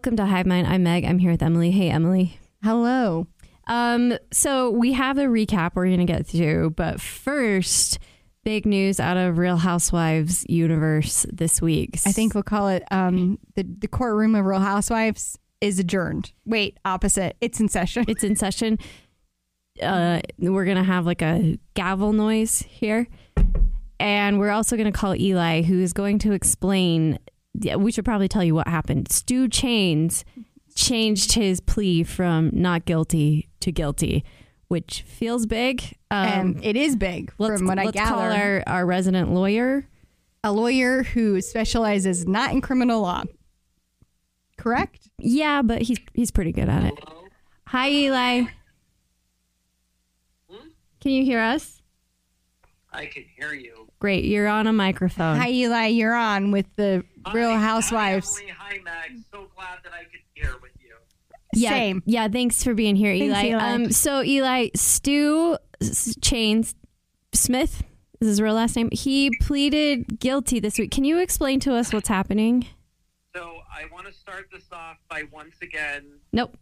welcome to Hive Mind. I'm Meg. I'm here with Emily. Hey, Emily. Hello. Um, so we have a recap we're going to get through, but first, big news out of Real Housewives universe this week. I think we'll call it um, the the courtroom of Real Housewives is adjourned. Wait, opposite. It's in session. it's in session. Uh, we're going to have like a gavel noise here. And we're also going to call Eli, who is going to explain. Yeah, we should probably tell you what happened. Stu Chains changed his plea from not guilty to guilty, which feels big. Um, and it is big from what I let's gather. call our, our resident lawyer. a lawyer who specializes not in criminal law. Correct? Yeah, but he's he's pretty good at it. Hi, Eli. Can you hear us? I can hear you. Great, you're on a microphone. Hi, Eli. You're on with the Real Hi, Housewives. Hi, Emily. Meg. So glad that I could hear with you. Yeah, Same. Yeah, thanks for being here, Eli. Thanks, Eli. Eli. Um, so Eli Stu S- Chains Smith is his real last name. He pleaded guilty this week. Can you explain to us what's happening? So I want to start this off by once again. Nope.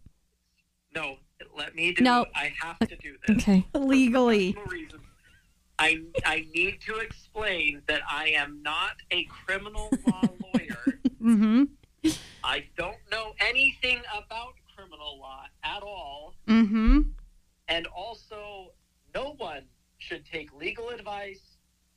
No, let me do. No. I have to do this. Okay. Legally. For reasons. I I need to explain that I am not a criminal law lawyer. Mm-hmm. I don't know anything about criminal law at all, Mm-hmm. and also no one should take legal advice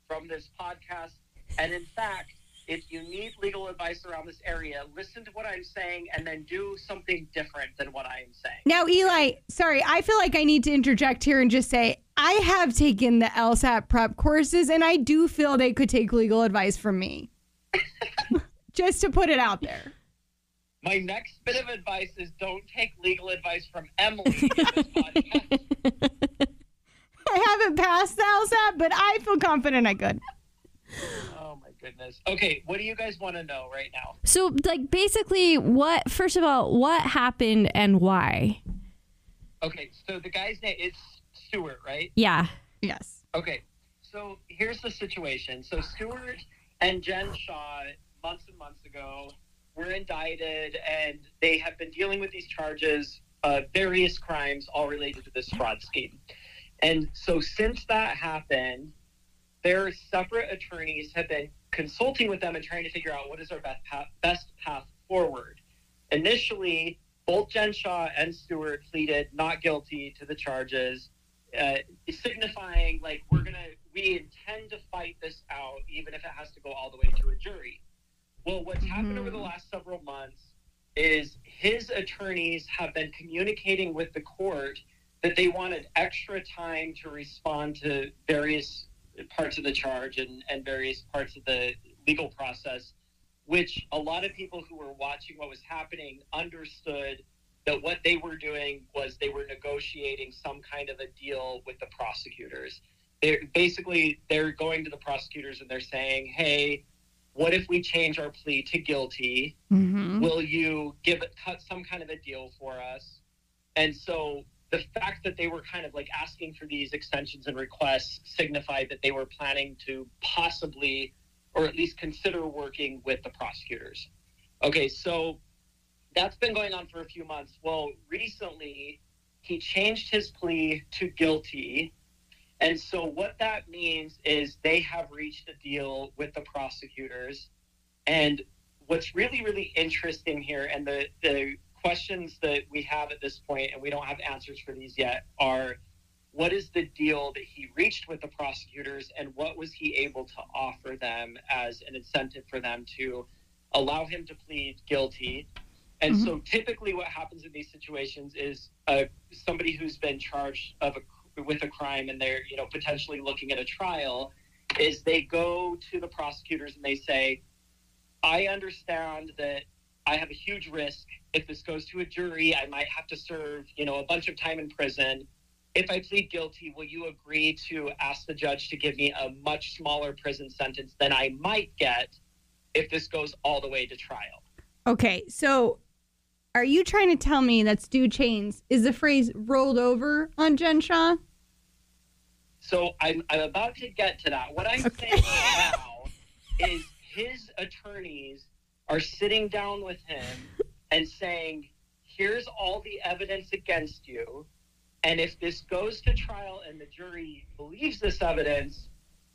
from this podcast. And in fact, if you need legal advice around this area, listen to what I'm saying and then do something different than what I am saying. Now, Eli, sorry, I feel like I need to interject here and just say I have taken the LSAT prep courses and I do feel they could take legal advice from me. just to put it out there. My next bit of advice is don't take legal advice from Emily in this podcast. I haven't passed the LSAT, but I feel confident I could. Oh my goodness. Okay, what do you guys want to know right now? So, like, basically, what? First of all, what happened and why? Okay, so the guy's name is Stuart, right? Yeah. Yes. Okay, so here's the situation. So Stuart and Jen Shah, months and months ago, were indicted, and they have been dealing with these charges, uh, various crimes, all related to this fraud scheme. And so since that happened, their separate attorneys have been consulting with them and trying to figure out what is our best path, best path forward. Initially, both Jen Shah and Stuart pleaded not guilty to the charges, uh, signifying like we're gonna we intend to fight this out, even if it has to go all the way to a jury. Well, what's happened over the last several months is his attorneys have been communicating with the court that they wanted extra time to respond to various parts of the charge and, and various parts of the legal process, which a lot of people who were watching what was happening understood that what they were doing was they were negotiating some kind of a deal with the prosecutors. They're basically they're going to the prosecutors and they're saying, "Hey, what if we change our plea to guilty? Mm-hmm. Will you give it cut some kind of a deal for us?" And so the fact that they were kind of like asking for these extensions and requests signified that they were planning to possibly or at least consider working with the prosecutors. Okay, so that's been going on for a few months. Well, recently he changed his plea to guilty. And so what that means is they have reached a deal with the prosecutors. And what's really, really interesting here, and the, the questions that we have at this point, and we don't have answers for these yet, are what is the deal that he reached with the prosecutors, and what was he able to offer them as an incentive for them to allow him to plead guilty? And so, typically, what happens in these situations is uh, somebody who's been charged of a, with a crime, and they're you know potentially looking at a trial, is they go to the prosecutors and they say, "I understand that I have a huge risk if this goes to a jury. I might have to serve, you know, a bunch of time in prison. If I plead guilty, will you agree to ask the judge to give me a much smaller prison sentence than I might get if this goes all the way to trial? Okay, so are you trying to tell me that Stu Chains is the phrase rolled over on Jen Shah? So I'm, I'm about to get to that. What I'm saying now is his attorneys are sitting down with him and saying, here's all the evidence against you. And if this goes to trial and the jury believes this evidence,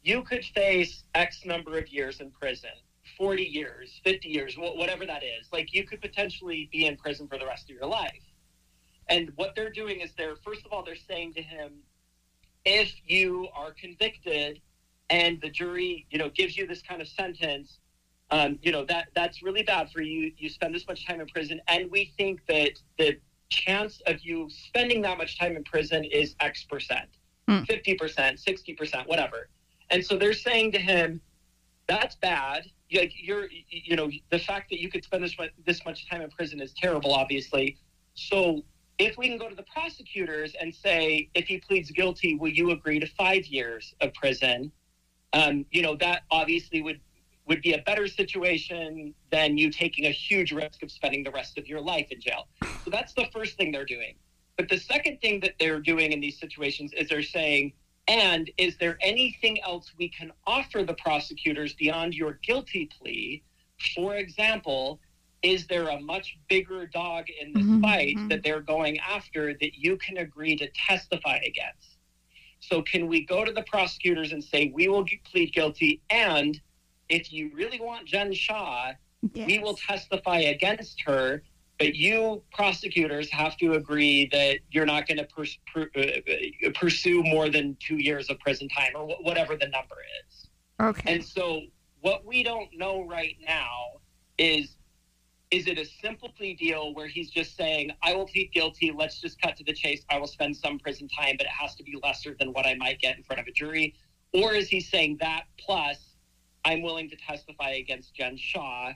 you could face X number of years in prison 40 years, 50 years, wh- whatever that is. Like you could potentially be in prison for the rest of your life. And what they're doing is they're, first of all, they're saying to him, if you are convicted and the jury, you know, gives you this kind of sentence, um, you know, that that's really bad for you. You spend this much time in prison. And we think that the chance of you spending that much time in prison is X percent, Hmm. 50%, 60%, whatever. And so they're saying to him, that's bad. Like you're, you know, the fact that you could spend this much, this much time in prison is terrible, obviously. So if we can go to the prosecutors and say, if he pleads guilty, will you agree to five years of prison? Um, you know, that obviously would would be a better situation than you taking a huge risk of spending the rest of your life in jail. So that's the first thing they're doing. But the second thing that they're doing in these situations is they're saying, and is there anything else we can offer the prosecutors beyond your guilty plea? For example, is there a much bigger dog in this Mhm, fight mhm. that they're going after that you can agree to testify against? So, can we go to the prosecutors and say, we will plead guilty, and if you really want Jen Shah, we will testify against her, but you prosecutors have to agree that you're not going to pers- per- uh, pursue more than two years of prison time or wh- whatever the number is. Okay. And so, what we don't know right now is is it a simple plea deal where he's just saying, I will plead guilty, let's just cut to the chase, I will spend some prison time, but it has to be lesser than what I might get in front of a jury? Or is he saying that plus I'm willing to testify against Jen Shah?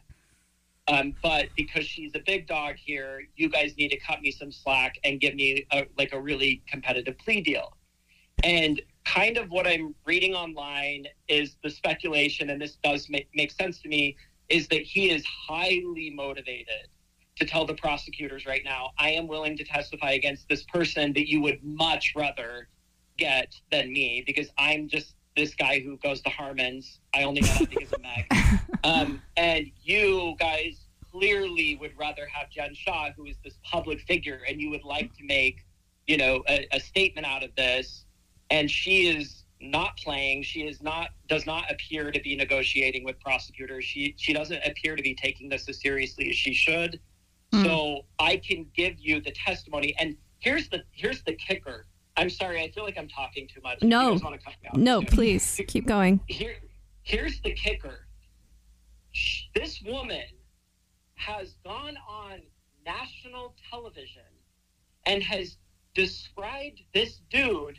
Um, but because she's a big dog here, you guys need to cut me some slack and give me a, like a really competitive plea deal. And kind of what I'm reading online is the speculation, and this does make, make sense to me, is that he is highly motivated to tell the prosecutors right now, I am willing to testify against this person that you would much rather get than me because I'm just this guy who goes to Harmon's. I only know that because of Meg. Um, and you guys clearly would rather have Jen Shah, who is this public figure, and you would like to make, you know, a, a statement out of this. And she is not playing. She is not does not appear to be negotiating with prosecutors. She she doesn't appear to be taking this as seriously as she should. Hmm. So I can give you the testimony. And here's the here's the kicker. I'm sorry, I feel like I'm talking too much. No. Wanna cut No, too? please keep going. here here's the kicker this woman has gone on national television and has described this dude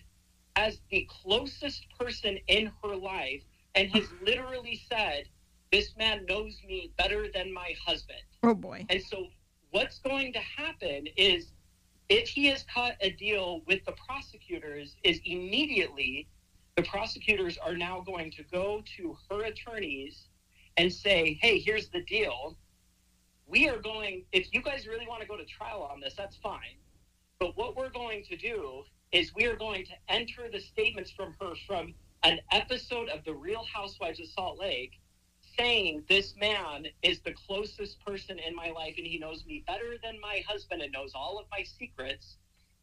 as the closest person in her life and has literally said this man knows me better than my husband oh boy. and so, what's going to happen is if he has cut a deal with the prosecutors, is immediately the prosecutors are now going to go to her attorneys and say, hey, here's the deal. We are going, if you guys really want to go to trial on this, that's fine. But what we're going to do is we are going to enter the statements from her from an episode of The Real Housewives of Salt Lake saying this man is the closest person in my life and he knows me better than my husband and knows all of my secrets,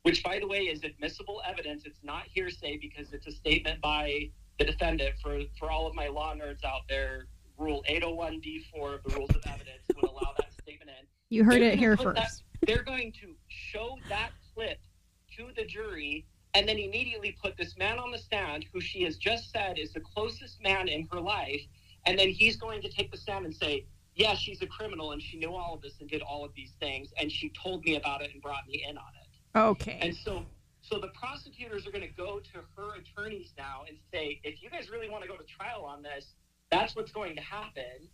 which, by the way, is admissible evidence. It's not hearsay because it's a statement by the defendant. For, for all of my law nerds out there, Rule 801D4 of the Rules of Evidence would allow that statement in. You heard They're it here put that- first. they're going to show that clip to the jury and then immediately put this man on the stand who she has just said is the closest man in her life. And then he's going to take the stand and say, Yeah, she's a criminal and she knew all of this and did all of these things. And she told me about it and brought me in on it. Okay. And so so the prosecutors are going to go to her attorneys now and say, if you guys really want to go to trial on this, that's what's going to happen.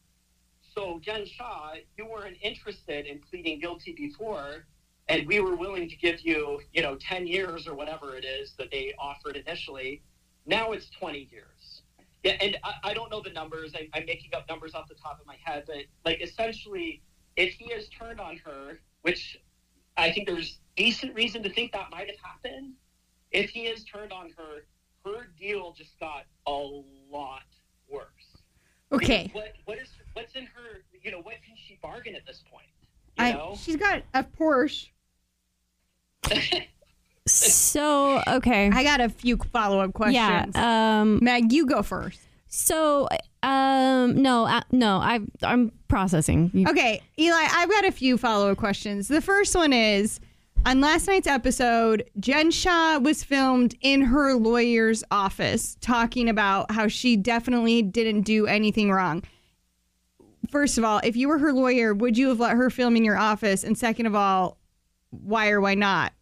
So Jen Shah, you weren't interested in pleading guilty before, and we were willing to give you, you know, 10 years or whatever it is that they offered initially. Now it's 20 years. Yeah, and I, I don't know the numbers. I, I'm making up numbers off the top of my head, but like essentially, if he has turned on her, which I think there's decent reason to think that might have happened. If he has turned on her, her deal just got a lot worse. okay. What what is what's in her? You know, what can she bargain at this point? I, know? she's got a Porsche. So okay, I got a few follow up yeah. questions. Um. Meg, you go first. So um. No. Uh, no. I I'm processing. You- Okay, Eli, I've got a few follow up questions. The first one is on last night's episode, Jen Shah was filmed in her lawyer's office talking about how she definitely didn't do anything wrong. First of all, if you were her lawyer, would you have let her film in your office? And second of all, why or why not?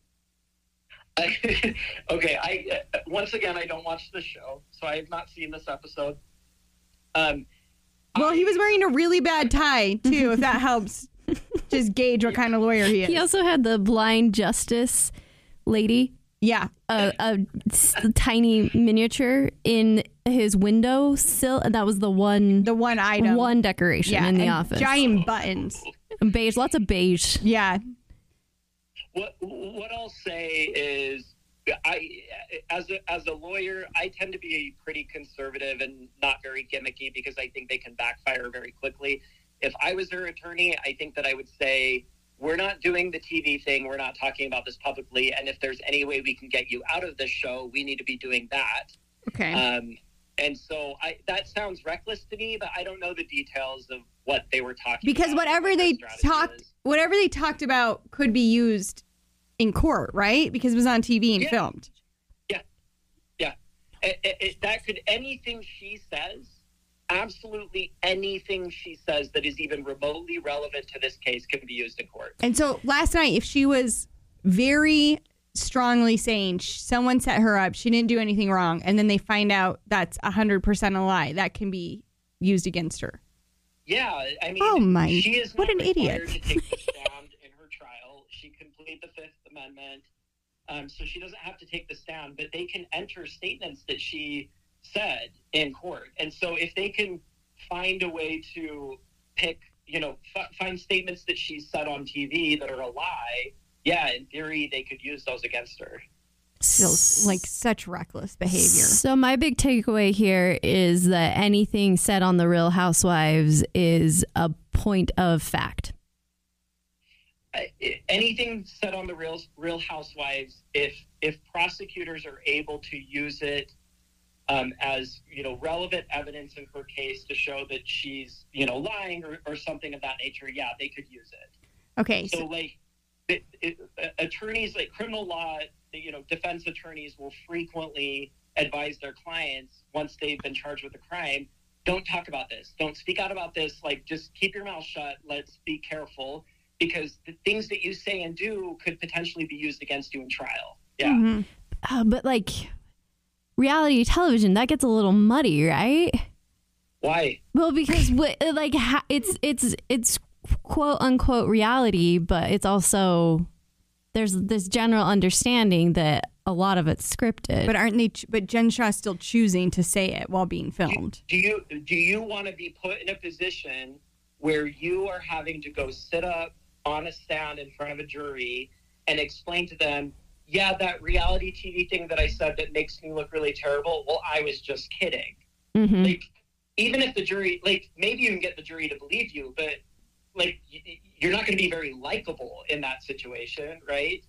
okay, I uh, once again I don't watch the show, so I have not seen this episode. Um, Well, he was wearing a really bad tie, too, if that helps just gauge what kind of lawyer he is. He also had the blind justice lady, yeah. a, a s- tiny miniature in his window sill, and that was the one The one item. one decoration yeah, in the office. Giant buttons. beige, lots of beige. Yeah. What what I'll say is I as a as a lawyer I tend to be pretty conservative and not very gimmicky because I think they can backfire very quickly. If I was their attorney, I think that I would say we're not doing the TV thing. We're not talking about this publicly. And if there's any way we can get you out of this show, we need to be doing that. Okay. Um, and so I, that sounds reckless to me, but I don't know the details of what they were talking because about. whatever what they talked is. whatever they talked about could be used in court right because it was on tv and Yeah. filmed It, it, it- that could anything she says, absolutely anything she says that is even remotely relevant to this case can be used in court. and so last night if she was very strongly saying sh- someone set her up she didn't do anything wrong and then they find out that's 100% a lie that can be used against her Yeah, I mean, Oh my- she is what an idiot. to take the stand in her trial. She can plead the Fifth Amendment, um, so she doesn't have to take the stand. But they can enter statements that she said in court, and so if they can find a way to pick, you know, f- find statements that she said on TV that are a lie, yeah, in theory they could use those against her. Still, like such reckless behavior So my big takeaway here is that anything said on the Real Housewives is a point of fact. Anything said on the real real housewives if if prosecutors are able to use it um, as you know relevant evidence in her case to show that she's you know lying or, or something of that nature yeah they could use it okay so so, like it, it, uh, attorneys like criminal law you know defense attorneys will frequently advise their clients once they've been charged with a crime don't talk about this. Don't speak out about this. Like just keep your mouth shut. Let's be careful. Because the things that you say and do could potentially be used against you in trial. Yeah. Mhm. Uh, but like reality television, that gets a little muddy, right? why? Well, because what, like ha- it's it's it's quote unquote reality, but it's also there's this general understanding that a lot of it's scripted. but aren't they ch- but jen shah's still choosing to say it while being filmed do you do you want to be put in a position where you are having to go sit up on a stand in front of a jury and explain to them yeah that reality tv thing that i said that makes me look really terrible well i was just kidding Mhm. like even if the jury like maybe you can get the jury to believe you but like you're not going to be very likable in that situation right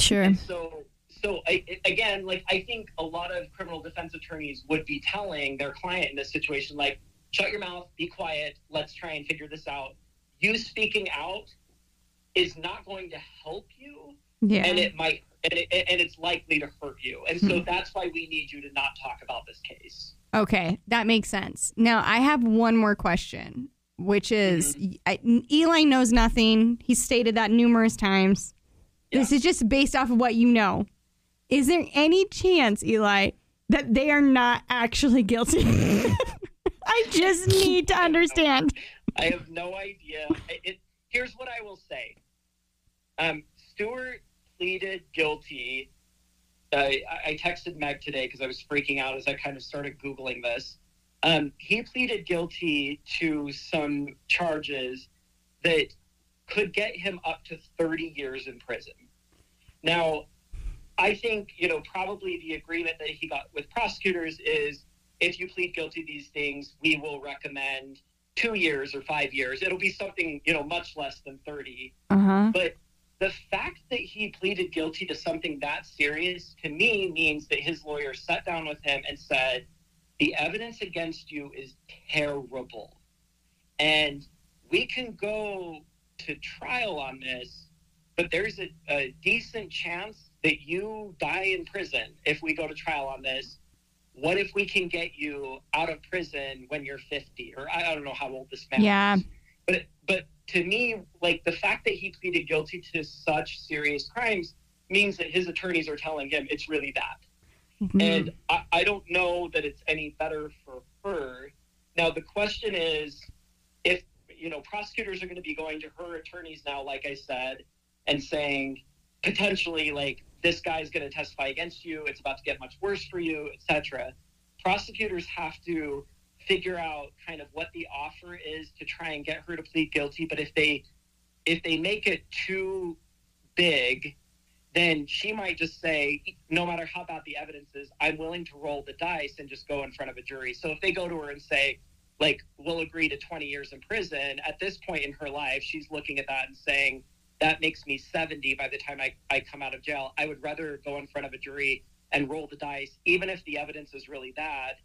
sure. and so, so I, again, like I think a lot of criminal defense attorneys would be telling their client in this situation, like, shut your mouth, be quiet, let's try and figure this out. You speaking out is not going to help you, yeah and it might, and, it, and it's likely to hurt you. And so hmm. that's why we need you to not talk about this case. Okay, that makes sense. Now I have one more question, which is I, Eli knows nothing. He's stated that numerous times. This is just based off of what you know. Is there any chance, Eli, that they are not actually guilty? I just need to understand. I have no idea. I- It, here's what I will say. Um, Stuart pleaded guilty. Uh, I, I texted Meg today because I was freaking out as I kind of started Googling this. Um, he pleaded guilty to some charges that could get him up to 30 years in prison. Now, I think, you know, probably the agreement that he got with prosecutors is if you plead guilty to these things, we will recommend two years or five years. It'll be something, you know, much less than 30. Uh huh. But the fact that he pleaded guilty to something that serious to me means that his lawyer sat down with him and said, the evidence against you is terrible. And we can go to trial on this, but there's a, a decent chance that you die in prison if we go to trial on this. What if we can get you out of prison when you're 50? Or I I don't know how old this man Yeah. is. But but to me, like the fact that he pleaded guilty to such serious crimes means that his attorneys are telling him it's really bad. Mm-hmm. And I, I don't know that it's any better for her. Now the question is if you know prosecutors are going to be going to her attorneys now, like I said, and saying potentially like this guy's going to testify against you, it's about to get much worse for you, etc. Prosecutors have to figure out kind of what the offer is to try and get her to plead guilty. But if they if they make it too big, then she might just say, no matter how bad the evidence is, I'm willing to roll the dice and just go in front of a jury. So if they go to her and say, like, we'll agree to 20 years in prison, at this point in her life, she's looking at that and saying, that makes me 70 by the time I, I come out of jail. I would rather go in front of a jury and roll the dice, even if the evidence is really bad.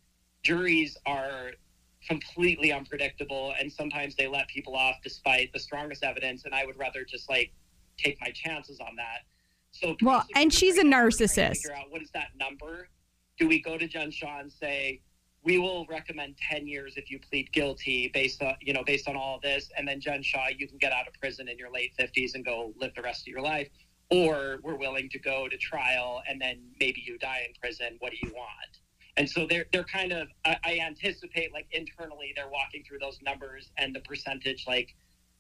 Juries are completely unpredictable and sometimes they let people off despite the strongest evidence. And I would rather just like take my chances on that. So Well, and she's a right now are trying to narcissist. Figure out what is that number? Do we go to Jen Shah and say we will recommend ten years if you plead guilty based on you know based on all of this, and then Jen Shah, you can get out of prison in your late fifties and go live the rest of your life, or we're willing to go to trial and then maybe you die in prison. What do you want? And so they're they're kind of I, I anticipate like internally they're walking through those numbers and the percentage like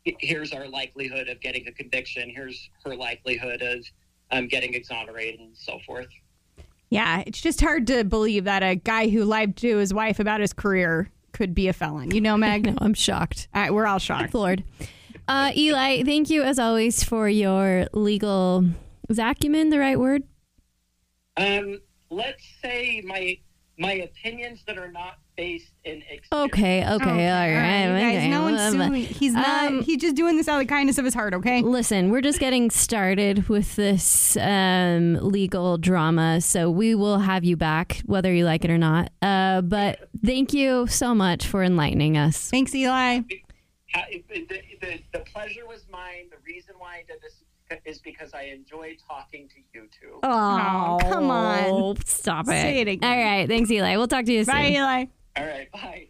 here's our likelihood of getting a conviction, here's her likelihood of um, getting exonerated and so forth. Yeah, it's just hard to believe that a guy who lied to his wife about his career could be a felon. You know, Meg? No, I'm shocked. All right, we're all shocked. Lord. Uh, Eli, thank you as always for your legal. Is acumen the right word? Um, let's say my my opinions that are not based in experience. Okay, okay, all right. you guys, okay, no one's suing. He's not. um, he's just doing this out of the kindness of his heart. Okay. Listen, we're just getting started with this um, legal drama, so we will have you back, whether you like it or not. Uh, but thank you so much for enlightening us. Thanks, Eli. The, the, the pleasure was mine. The reason why I did this is because I enjoy talking to you two. Oh, come on. Stop it. Say it again. All right. Thanks, Eli. We'll talk to you soon. Bye. Eli. All right, bye.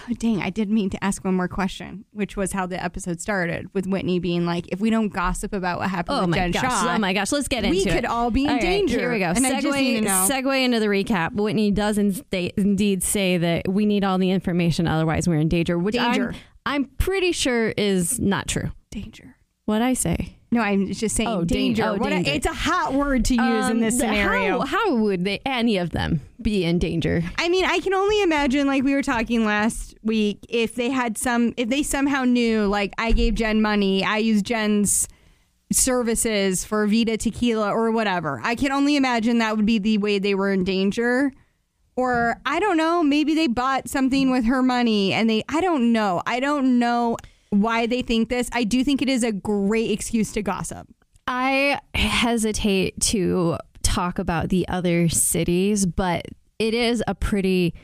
Oh, dang, I did mean to ask one more question, which was how the episode started with Whitney being like, if we don't gossip about what happened Oh with my Jen gosh! Shaw, Oh my gosh! Let's get into we it. could all be in All right, danger. Here we go. And I just need segue, know. segue into the recap. Whitney does insta- indeed say that we need all the information, otherwise we're in danger. Which Danger. I'm, I'm pretty sure is not true. danger. What I say? No, I'm just saying Oh, dan- danger. oh, What a- it's a hot word to use in Um, this scenario. How, how would they any of them be in danger? I mean, I can only imagine, like we were talking last week, if they had some, if they somehow knew, like I gave Jen money, I used Jen's services for Vida Tequila or whatever. I can only imagine that would be the way they were in danger. Or I don't know, maybe they bought something with her money and they, I don't know. I don't know why they think this. I do think it is a great excuse to gossip. I hesitate to talk about the other cities, but it is a pretty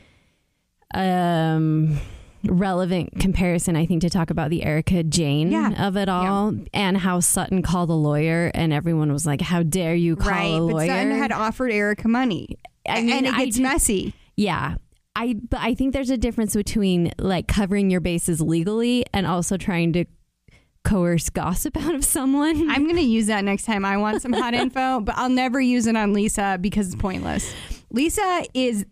um, relevant comparison, I think, to talk about the Erika Jayne Yeah. of it all and how Sutton called a lawyer, and everyone was like, "How dare you call right. a But? Sutton had offered Erica money. I mean, and it I gets messy. Yeah. I but I think there's a difference between like covering your bases legally and also trying to coerce gossip out of someone. I'm going to use that next time I want some hot info, but I'll never use it on Lisa because it's pointless. Lisa is.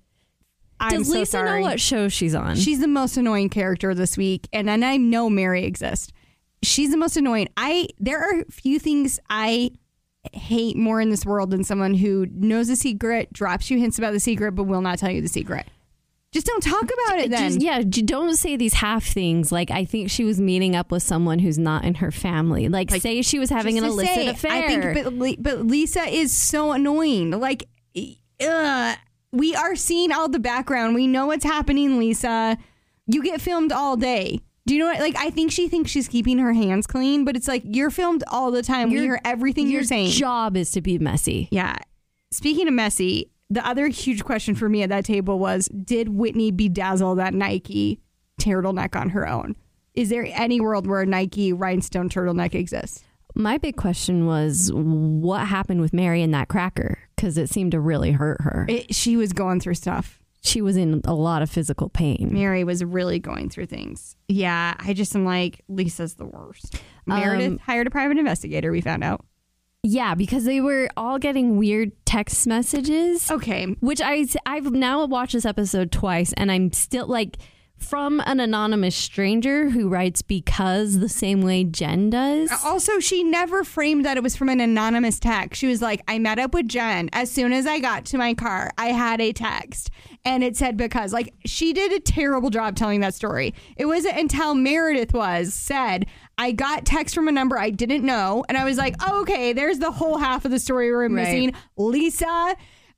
I'm Does so Lisa sorry. know what show she's on? She's the most annoying character this week, and then I know Mary exists. She's the most annoying. I there are few things I hate more in this world than someone who knows a secret, drops you hints about the secret, but will not tell you the secret. Just don't talk about it then. Just- yeah, don't say these half things. Like I think she was meeting up with someone who's not in her family. Like, say she was having an illicit say, affair. I think, but, but Lisa is so annoying. Like, uh, we are seeing all the background. We know what's happening, Lisa. You get filmed all day. Do you know what? Like, I think she thinks she's keeping her hands clean, but it's like you're filmed all the time. we hear everything Your you're saying. job is to be messy. Yeah. Speaking of messy, the other huge question for me at that table was Did Whitney bedazzle that Nike turtleneck on her own? Is there any world where a Nike rhinestone turtleneck exists? My big question was what happened with Mary and that cracker because it seemed to really hurt her. It, she was going through stuff. she was in a lot of physical pain. Mary was really going through things. Yeah, I just am like, Lisa's the worst. Um, Meredith hired a private investigator, we found out. Yeah, because they were all getting weird text messages, Okay. which I I've now watched this episode twice, and I'm still like from an anonymous stranger who writes because the same way Jen does. Uh, also, she never framed that it was from an anonymous text. She was like, I met up with Jen. As soon as I got to my car, I had a text. And it said because. Like, she did a terrible job telling that story. It wasn't until Meredith was said, I got text from a number I didn't know. And I was like, oh, okay, there's the whole half of the story we're missing. Lisa.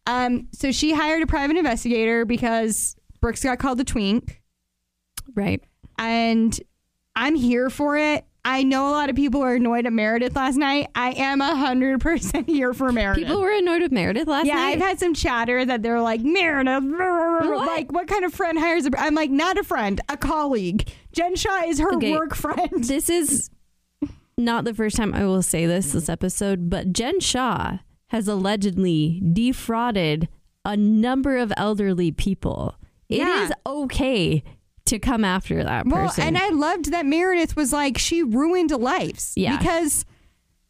Um, so she hired a private investigator because Brooks got called a twink Right. and I'm here for it. I know a lot of people are annoyed at Meredith last night. I am hundred percent here for Meredith. People were annoyed with Meredith last yeah, night. Yeah, I've had some chatter that they're like Meredith, like what kind of friend hires a? I'm like not a friend, a colleague. Jen Shah is her Okay. work friend. this is not the first time I will say this this episode, but Jen Shah has allegedly defrauded a number of elderly people. It is Yeah. okay to come after that Well, person. and I loved that Meredith was like she ruined lives. Yeah. because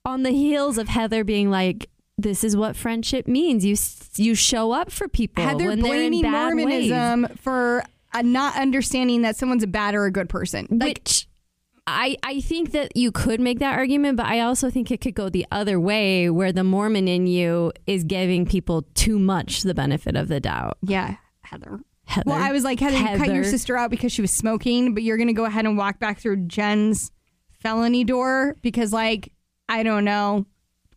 on the heels of Heather being like, "This is what friendship means. You you show up for people Heather when they're in blaming bad ways." Mormonism for uh, not understanding that someone's a bad or a good person. Like Which I I think that you could make that argument, but I also think it could go the other way, where the Mormon in you is giving people too much the benefit of the doubt. yeah, Heather. Heather. Well, I was like, Heather, you cut your sister out because she was smoking, but you're going to go ahead and walk back through Jen's felony door because, like, I don't know,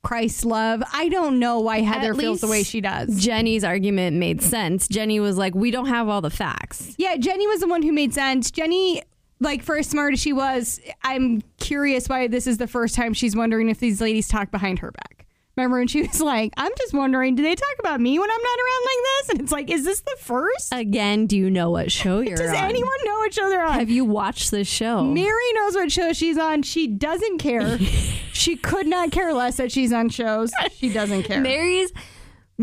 Christ's love. I don't know why Heather feels the way she does. Jenny's argument made sense. Jenny was like, "We don't have all the facts." Yeah, Jenny was the one who made sense. Jenny, like, for as smart as she was, I'm curious why this is the first time she's wondering if these ladies talk behind her back. Remember when she was like, I'm just wondering, do they talk about me when I'm not around like this? And it's like, is this the first? Again, do you know what show you're Does on? Does anyone know what show they're on? Have you watched this show? Mary knows what show she's on. She doesn't care. she could not care less that she's on shows. She doesn't care. Mary's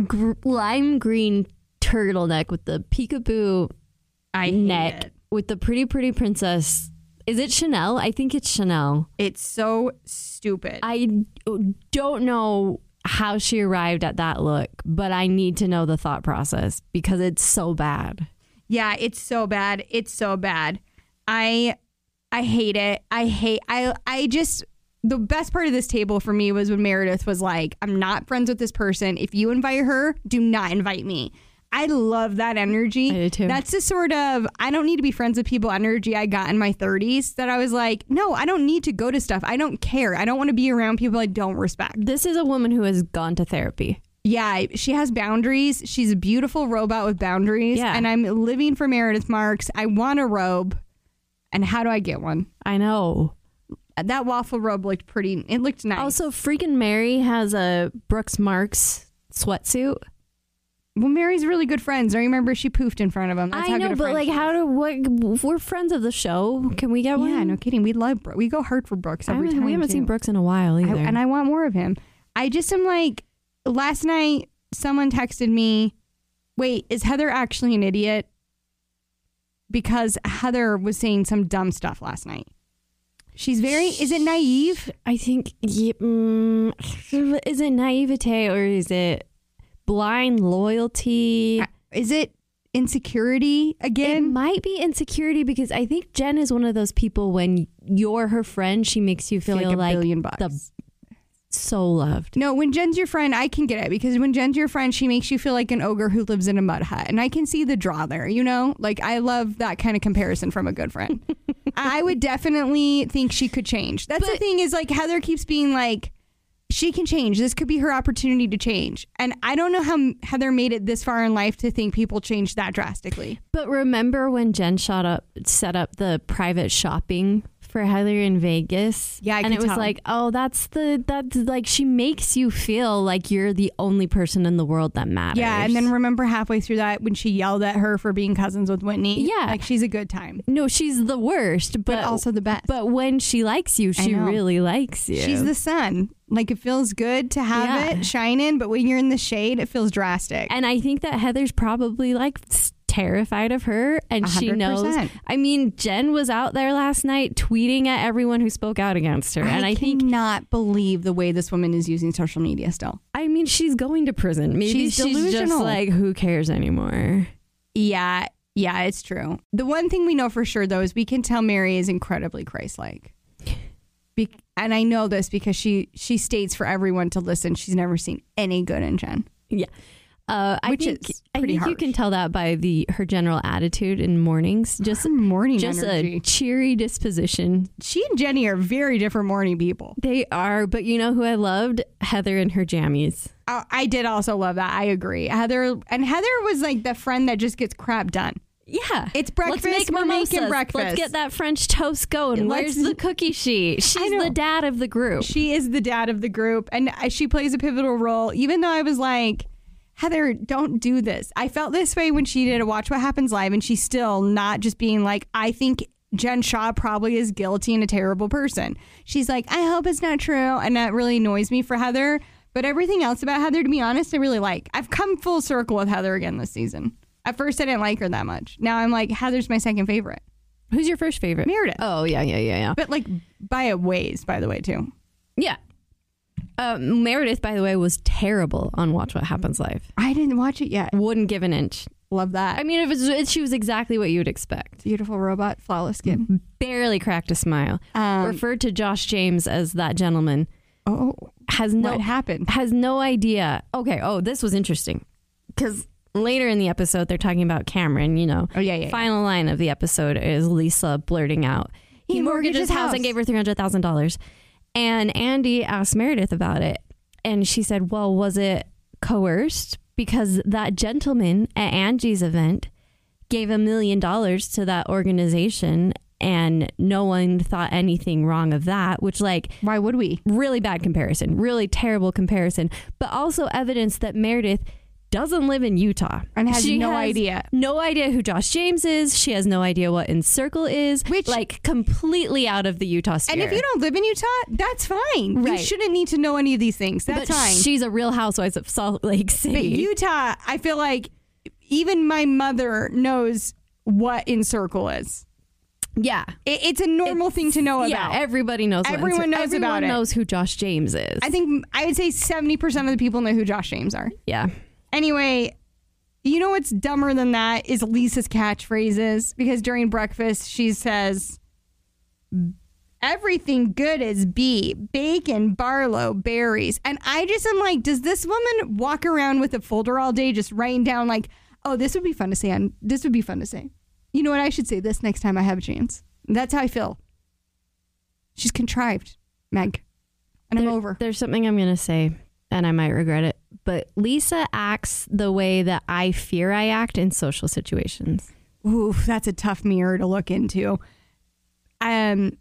gr- lime green turtleneck with the peekaboo I neck it. with the pretty pretty princess. Is it Chanel? I think it's Chanel. It's so stupid. I don't know how she arrived at that look, but I need to know the thought process because it's so bad. yeah, it's so bad. It's so bad. I I hate it. I hate I I just the best part of this table for me was when Meredith was like, I'm not friends with this person. If you invite her, do not invite me. I love that energy. I do too. That's the sort of I don't need to be friends with people energy I got in my 30s that I was like, no, I don't need to go to stuff. I don't care. I don't want to be around people I don't respect. This is a woman who has gone to therapy. Yeah, she has boundaries. She's a beautiful robot with boundaries. Yeah. And I'm living for Meredith Marks. I want a robe. And how do I get one? I know. That waffle robe looked pretty. It looked nice. Also, freaking Mary has a Brooks Marks sweatsuit. Well, Mary's really good friends. I remember she poofed in front of him. That's I how know, good a but friend like, she how is. do what? We're friends of the show. Can we get one? Yeah, no kidding. We love Brooks. We go hard for Brooks I every haven't- time. we haven't too. seen Brooks in a while I- either. and I want more of him. I just am like, last night someone texted me, wait, is Heather actually an idiot? Because Heather was saying some dumb stuff last night. She's very, is it naive? I think, yeah, mm, is it naivete or is it blind loyalty? Is it insecurity again? It might be insecurity because I think Jen is one of those people when you're her friend, she makes you feel, feel like a billion bucks. the so loved. no, when Jen's your friend, I can get it because when Jen's your friend, she makes you feel like an ogre who lives in a mud hut. And I can see the draw there, you know? Like, I love that kind of comparison from a good friend. I would definitely think she could change. That's the thing is, like, Heather keeps being like, she can change. This could be her opportunity to change. And I don't know how Heather made it this far in life to think people change that drastically. But remember when Jen shot up set up the private shopping for Heather in Vegas? Yeah, I and it was tell. like, oh, that's the that's like she makes you feel like you're the only person in the world that matters. Yeah, and then remember halfway through that when she yelled at her for being cousins with Whitney? Yeah. Like she's a good time. no, she's the worst, but, But also the best. But when she likes you, she really likes you. She's the sun. Like it feels good to have Yeah. it shining, but when you're in the shade, it feels drastic. And I think that Heather's probably like terrified of her and A she knows. I mean, Jen was out there last night tweeting at everyone who spoke out against her. and I think cannot believe the way this woman is using social media still. I mean, she's going to prison. Maybe She's she's, just delusional. like who cares anymore. Yeah, yeah, it's true. The one thing we know for sure though is we can tell Mary is incredibly Christ-like. Be- and I know this because she she states for everyone to listen. She's never seen any good in Jen. Yeah. Uh, I Which think, is I think you can tell that by the her general attitude in mornings. Just Her morning just energy. a cheery disposition. she and Jenny are very different morning people. They are, but you know who I loved? Heather and her jammies. I, I did also love that. I agree. Heather and Heather was like the friend that just gets crap done. Yeah. It's breakfast. Let's make We're making breakfast. Let's get that French toast going. Let's- Where's the cookie sheet? She's the dad of the group. She is the dad of the group, and uh, she plays a pivotal role. Even though I was like, Heather, don't do this. I felt this way when she did a Watch What Happens Live, and she's still not just being like, I think Jen Shah probably is guilty and a terrible person. She's like, I hope it's not true. And that really annoys me for Heather. But everything else about Heather, to be honest, I really like. I've come full circle with Heather again this season. At first, I didn't like her that much. Now I'm like, Heather's my second favorite. Who's your first favorite? Meredith. Oh yeah, yeah, yeah, yeah. But like by a ways, by the way, too. Yeah. Uh, Meredith, by the way, was terrible on Watch What Happens Live. I didn't watch it yet. Wouldn't give an inch. Love that. I mean, it was, it, she was exactly what you would expect. beautiful robot, flawless skin. Barely cracked a smile. Um, Referred to Josh James as that gentleman. oh, Has no what happened? has no idea. Okay. Oh, this was interesting because later in the episode they're talking about Cameron. You know, Oh, yeah, yeah, yeah. Final line of the episode is Lisa blurting out, "He, mortgaged his house and gave her three hundred thousand dollars." And Andy asked Meredith about it, and she said, "Well, was it coerced? Because that gentleman at Angie's event gave a million dollars to that organization." And no one thought anything wrong of that, which, like, Why would we? really bad comparison, really terrible comparison, but also evidence that Meredith doesn't live in Utah And has She no has idea. No idea who Josh James is. She has no idea what In Circle is. Which- like completely out of the Utah sphere. And if you don't live in Utah, that's fine. You shouldn't need to know any of these things. That's but fine. she's a Real Housewives of Salt Lake City. but Utah, I feel like even my mother knows what in circle is. yeah, It, it's a normal thing to know yeah. about. Everybody knows. Everyone knows everyone about it. knows who Josh James is. I think I would say seventy percent of the people know who Josh James are. yeah. Anyway, you know what's dumber than that is Lisa's catchphrases because during breakfast she says, "Everything good is B: bacon, barlow, berries." And I just am like, does this woman walk around with a folder all day just writing down like, "Oh, this would be fun to say," and this would be fun to say. You know what? I should say this next time I have a chance. That's how I feel. She's contrived, Meg, and I'm over. There's something I'm going to say, and I might regret it. But Lisa acts the way that I fear I act in social situations. Oof, that's a tough mirror to look into. Um,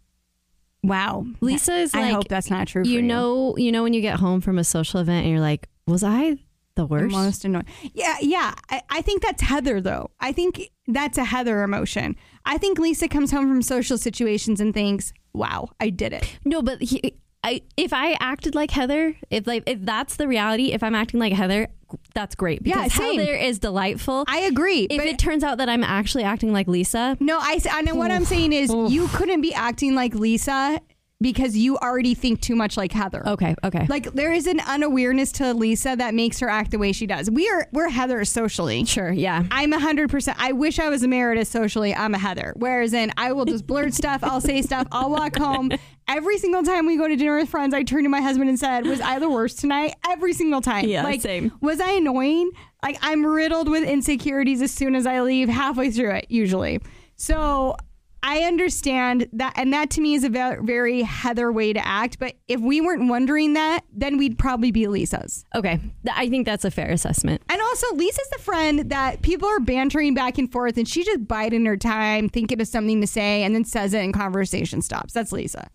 wow, Lisa is I like, hope that's not true. For you know, you know when you get home from a social event and you're like, was I the worst? almost annoyed. Yeah, yeah. I, I think that's Heather though. I think that's a Heather emotion. I think Lisa comes home from social situations and thinks, "Wow, I did it." No, but he, I, if I acted like Heather, if like if that's the reality, if I'm acting like Heather, that's great Yeah, because same. Heather is delightful. I agree. if it turns out that I'm actually acting like Lisa, no, I, know what I'm saying is you couldn't be acting like Lisa because you already think too much like Heather. okay, okay, Like there is an unawareness to Lisa that makes her act the way she does. We are we're Heather socially. sure, yeah. I'm a hundred percent. I wish I was a Meredith socially. I'm a Heather. Whereas in, I will just blurt stuff. I'll say stuff. I'll walk home. Every single time we go to dinner with friends, I turn to my husband and said, "Was I the worst tonight?" Every single time. Yeah, like, same. Was I annoying? Like I'm riddled with insecurities as soon as I leave. Halfway through it, usually. So I understand that, and that to me is a very Heather way to act. But if we weren't wondering that, then we'd probably be Lisa's. Okay, I think that's a fair assessment. And also, Lisa's the friend that people are bantering back and forth, and she just biding her time, thinking of something to say, and then says it, and conversation stops. That's Lisa.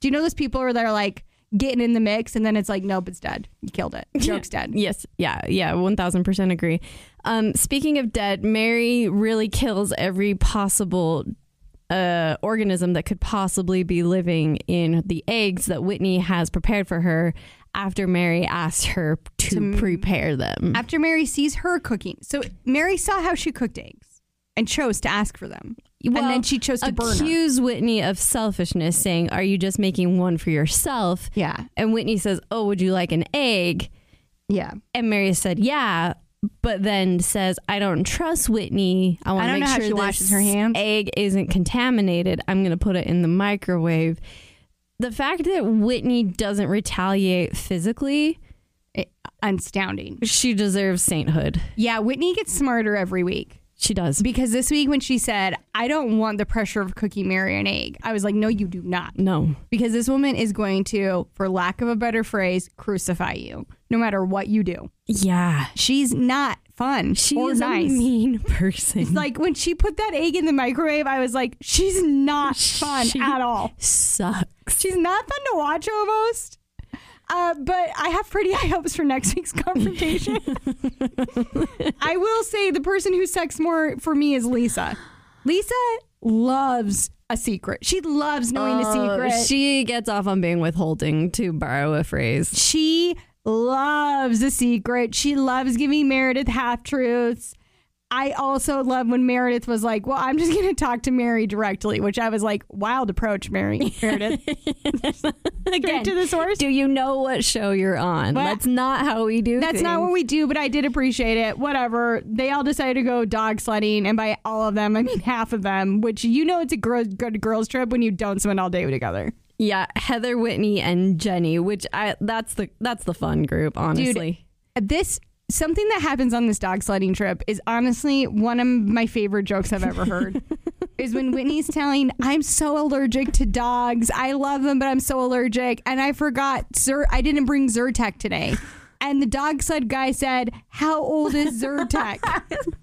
Do you know those people that are like getting in the mix, and then it's like, nope, it's dead. You killed it. Joke's dead. Yes, yeah, yeah, one thousand percent agree. Um, speaking of dead, Mary really kills every possible uh, organism that could possibly be living in the eggs that Whitney has prepared for her after Mary asked her to, prepare them. After Mary sees her cooking, so Mary saw how she cooked eggs and chose to ask for them, and then she chose to burn her. accuse Whitney of selfishness, saying, "Are you just making one for yourself?" Yeah, And Whitney says, "Oh, would you like an egg?" yeah. And Mary said, "Yeah." But then says, "I don't trust Whitney. I want to make sure she this washes her hands." egg isn't contaminated. I'm going to put it in the microwave." The fact that Whitney doesn't retaliate physically, It- astounding. she deserves sainthood. Yeah, Whitney gets smarter every week. She does. Because this week when she said, I don't want the pressure of cooking Mary an egg, I was like, no, you do not. No. Because this woman is going to, for lack of a better phrase, crucify you no matter what you do. Yeah. She's not fun She or is nice. a mean person. It's like when she put that egg in the microwave, I was like, she's not fun She- at all. Sucks. She's not fun to watch almost. Uh, but I have pretty high hopes for next week's confrontation. I will say the person who sucks more for me is Lisa. Lisa loves a secret. She loves knowing a Oh, secret. She gets off on being withholding, to borrow a phrase. She loves a secret. She loves giving Meredith half truths. I also love when Meredith was like, "Well, I'm just going to talk to Mary directly," which I was like, "Wild approach, Mary Meredith." Again, to the source. Do you know what show you're on? That's not how we do. That's not what we do, but I did appreciate it. Whatever. They all decided to go dog sledding, and by all of them, I mean half of them. Which you know, it's a girl, good girls trip when you don't spend all day together. Yeah, Heather Whitney and Jenny, which I that's the that's the fun group, honestly. This something that happens on this dog sledding trip is honestly one of my favorite jokes I've ever heard. is when Whitney's telling, "I'm so allergic to dogs. I love them, but I'm so allergic, and I forgot Zer. I didn't bring Zyrtec today." And the dog sled guy said, "How old is Zyrtec?"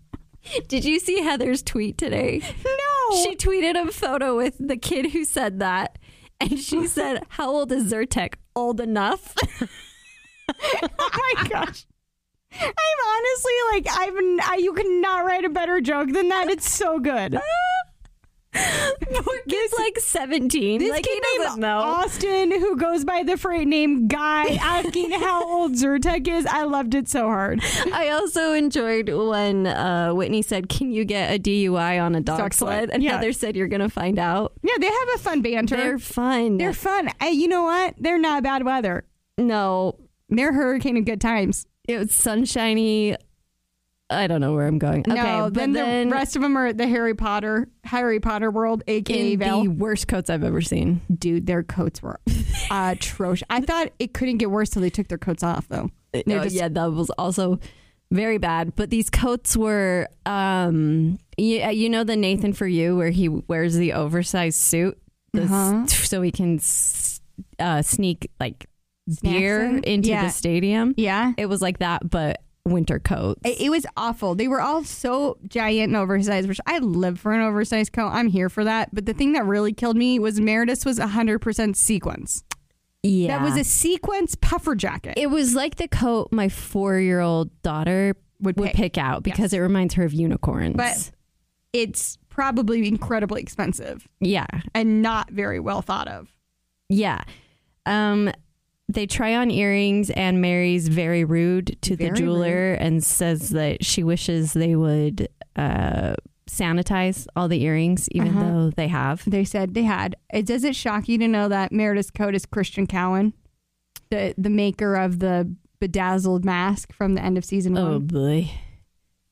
Did you see Heather's tweet today? no. She tweeted a photo with the kid who said that. And she said, How old is Zyrtec? Old enough? oh my gosh. I'm honestly like I've I, you cannot write a better joke than that. It's so good. Kid's like 17. This like, kid he doesn't know. Austin, who goes by the freight name Guy, asking how old Zyrtec is. I loved it so hard. I also enjoyed when uh, Whitney said, Can you get a DUI on a dog, Dog sled. And Yeah. Heather said, You're going to find out. Yeah, they have a fun banter. They're fun. They're, fun. Hey, you know what? They're not bad weather. no, They're hurricane of good times. It was sunshiny. I don't know where I'm going. Okay, no, but then, then, the rest of them are at the Harry Potter, Harry Potter world, aka in Vail. the worst coats I've ever seen. Dude, their coats were atrocious. I thought it couldn't get worse till they took their coats off, though. No, just- yeah, that was also very bad. But these coats were, um, you, you know, the Nathan for you where he wears the oversized suit, this, Uh-huh. so he can uh, sneak like Snacks beer in? into Yeah. the stadium. Yeah. It was like that, but winter coats. It, it was awful. They were all so giant and oversized, which I live for an oversized coat. I'm here for that. But the thing that really killed me was Meredith's was 100% sequence. yeah, That was a sequence puffer jacket. It was like the coat my four-year-old daughter Would would, pick. pick. out because it reminds her of unicorns. But- it's probably incredibly expensive yeah, and not very well thought of. Yeah. Um they try on earrings and Mary's very rude to Very the jeweler and says that she wishes they would uh sanitize all the earrings even Uh-huh. though they have. They said they had. It does it shock you to know that Meredith's coat is Christian Cowan, the the maker of the bedazzled mask from the end of season Oh one. boy.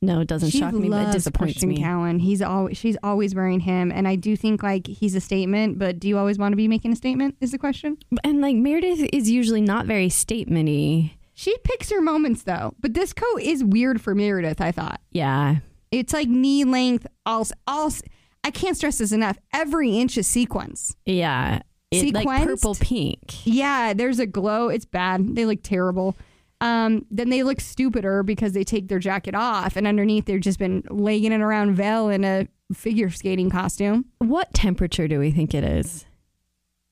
No, it doesn't she shock me, but it disappoints Christian me. Cowan. He's always she's always wearing him, and I do think like he's a statement. But do you always want to be making a statement? Is the question. And like Meredith is usually not very statementy. She picks her moments though, but this coat is weird for Meredith. I thought Yeah. it's like knee length. Also, also, I can't stress this enough. Every inch is sequence. Yeah. It, like purple pink. Yeah, there's a glow. It's bad. They look terrible. Um, then they look stupider because they take their jacket off, and underneath they've just been laying it around Vail in a figure skating costume. What temperature do we think it is?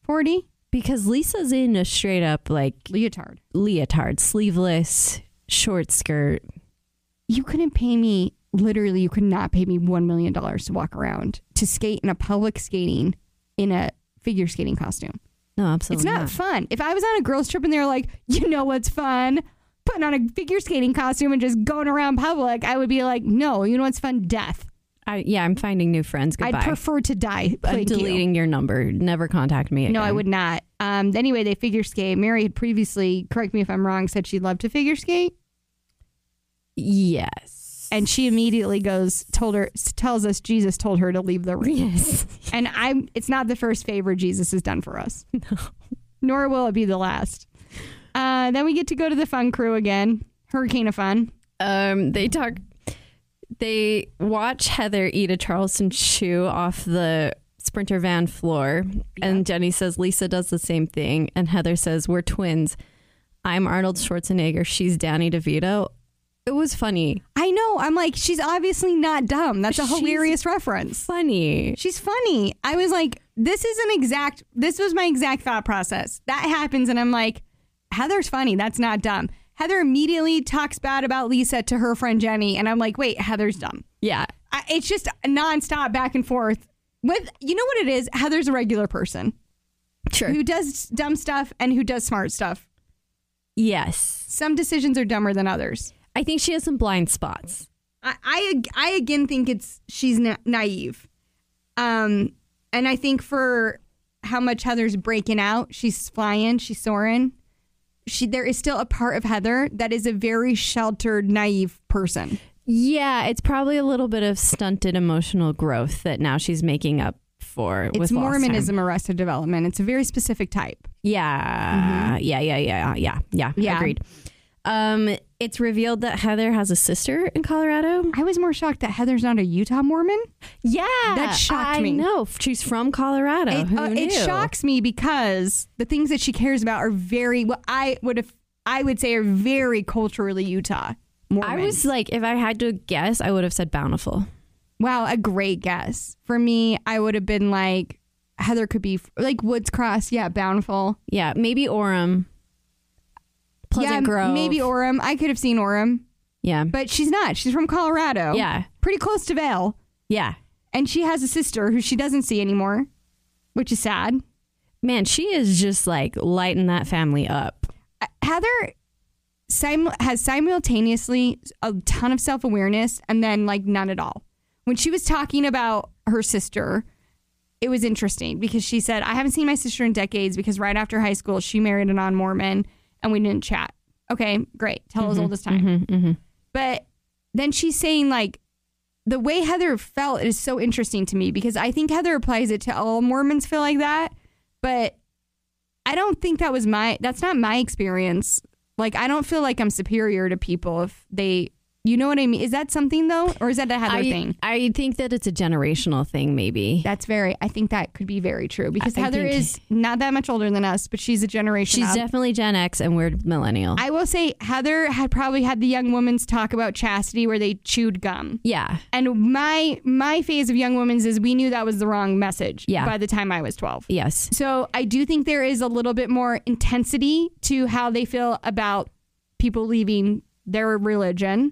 Forty Because Lisa's in a straight up like leotard. leotard, sleeveless, short skirt. You couldn't pay me. Literally, you could not pay me one million dollars to walk around to skate in a public skating in a figure skating costume. No, absolutely It's not fun. If I was on a girls' trip and they were like, you know what's fun? Putting on a figure skating costume and just going around public, I would be like, no, you know what's fun? Death. I, yeah, I'm finding new friends. Goodbye. I'd prefer to die. I'm Thank you. deleting your number. Never contact me again. No, I would not. Um, anyway, they figure skate. Mary had previously, correct me if I'm wrong, said she'd love to figure skate. Yes. And she immediately goes, told her, tells us Jesus told her to leave the ring. yes. And I'm, it's not the first favor Jesus has done for us. No. Nor will it be the last. Uh, then we get to go to the fun crew again. Hurricane of fun. Um, they talk. They watch Heather eat a Charleston Chew off the Sprinter van floor, and Jenny says Lisa does the same thing, and Heather says we're twins. I'm Arnold Schwarzenegger. She's Danny DeVito. It was funny. I know. I'm like, she's obviously not dumb. That's a She's- hilarious reference. Funny. She's funny. I was like, this is an exact, this was my exact thought process. That happens, and I'm like, Heather's funny. That's not dumb. Heather immediately talks bad about Lisa to her friend Jenny, and I'm like, wait, Heather's dumb. Yeah. I, it's just nonstop back and forth. With you know what it is? Heather's a regular person Sure. who does dumb stuff and who does smart stuff. yes. Some decisions are dumber than others. I think she has some blind spots. I, I, I again think it's she's na- naive, um, and I think for how much Heather's breaking out, she's flying, she's soaring. She there is still a part of Heather that is a very sheltered, naive person. Yeah, it's probably a little bit of stunted emotional growth that now she's making up for. It's with lost time. Mormonism, arrested development. It's a very specific type. Yeah, yeah, yeah, yeah, yeah, yeah. Yeah. Agreed. Um, it's revealed that Heather has a sister in Colorado. I was more shocked that Heather's not a Utah Mormon. Yeah, That shocked I me. No, she's from Colorado. It, Who uh, knew? it shocks me because the things that she cares about are very what I would have I would say are very culturally Utah. Mormon. I was like, if I had to guess, I would have said bountiful. wow, a great guess. For me, I would have been like Heather could be like Woods Cross, yeah, Bountiful. Yeah, maybe Orem. Pleasant yeah, Grove. maybe Orem. I could have seen Orem, Yeah, but she's not. She's from Colorado. yeah, Pretty close to Vail. yeah. And she has a sister who she doesn't see anymore, which is sad. Man, she is just like lighting that family up. Uh, Heather sim- has simultaneously a ton of self awareness and then like none at all. When she was talking about her sister, it was interesting because she said, I haven't seen my sister in decades because right after high school, she married a non Mormon and we didn't chat. Okay, great. Tell as old as time. Mm-hmm. But then she's saying, like, the way Heather felt is so interesting to me because I think Heather applies it to all Mormons feel like that. But I don't think that was my, that's not my experience. Like, I don't feel like I'm superior to people if they, you know what I mean? Is that something though? Or is that a Heather I, thing? I think that it's a generational thing, maybe. That's very, I think that could be very true because I- Heather think- is not that much older than us, but she's a generation She's up. definitely Gen X and we're millennial. I will say Heather had probably had the young women's talk about chastity where they chewed gum. yeah. And my my phase of young women's is we knew that was the wrong message Yeah. by the time I was 12. Yes. So I do think there is a little bit more intensity to how they feel about people leaving their religion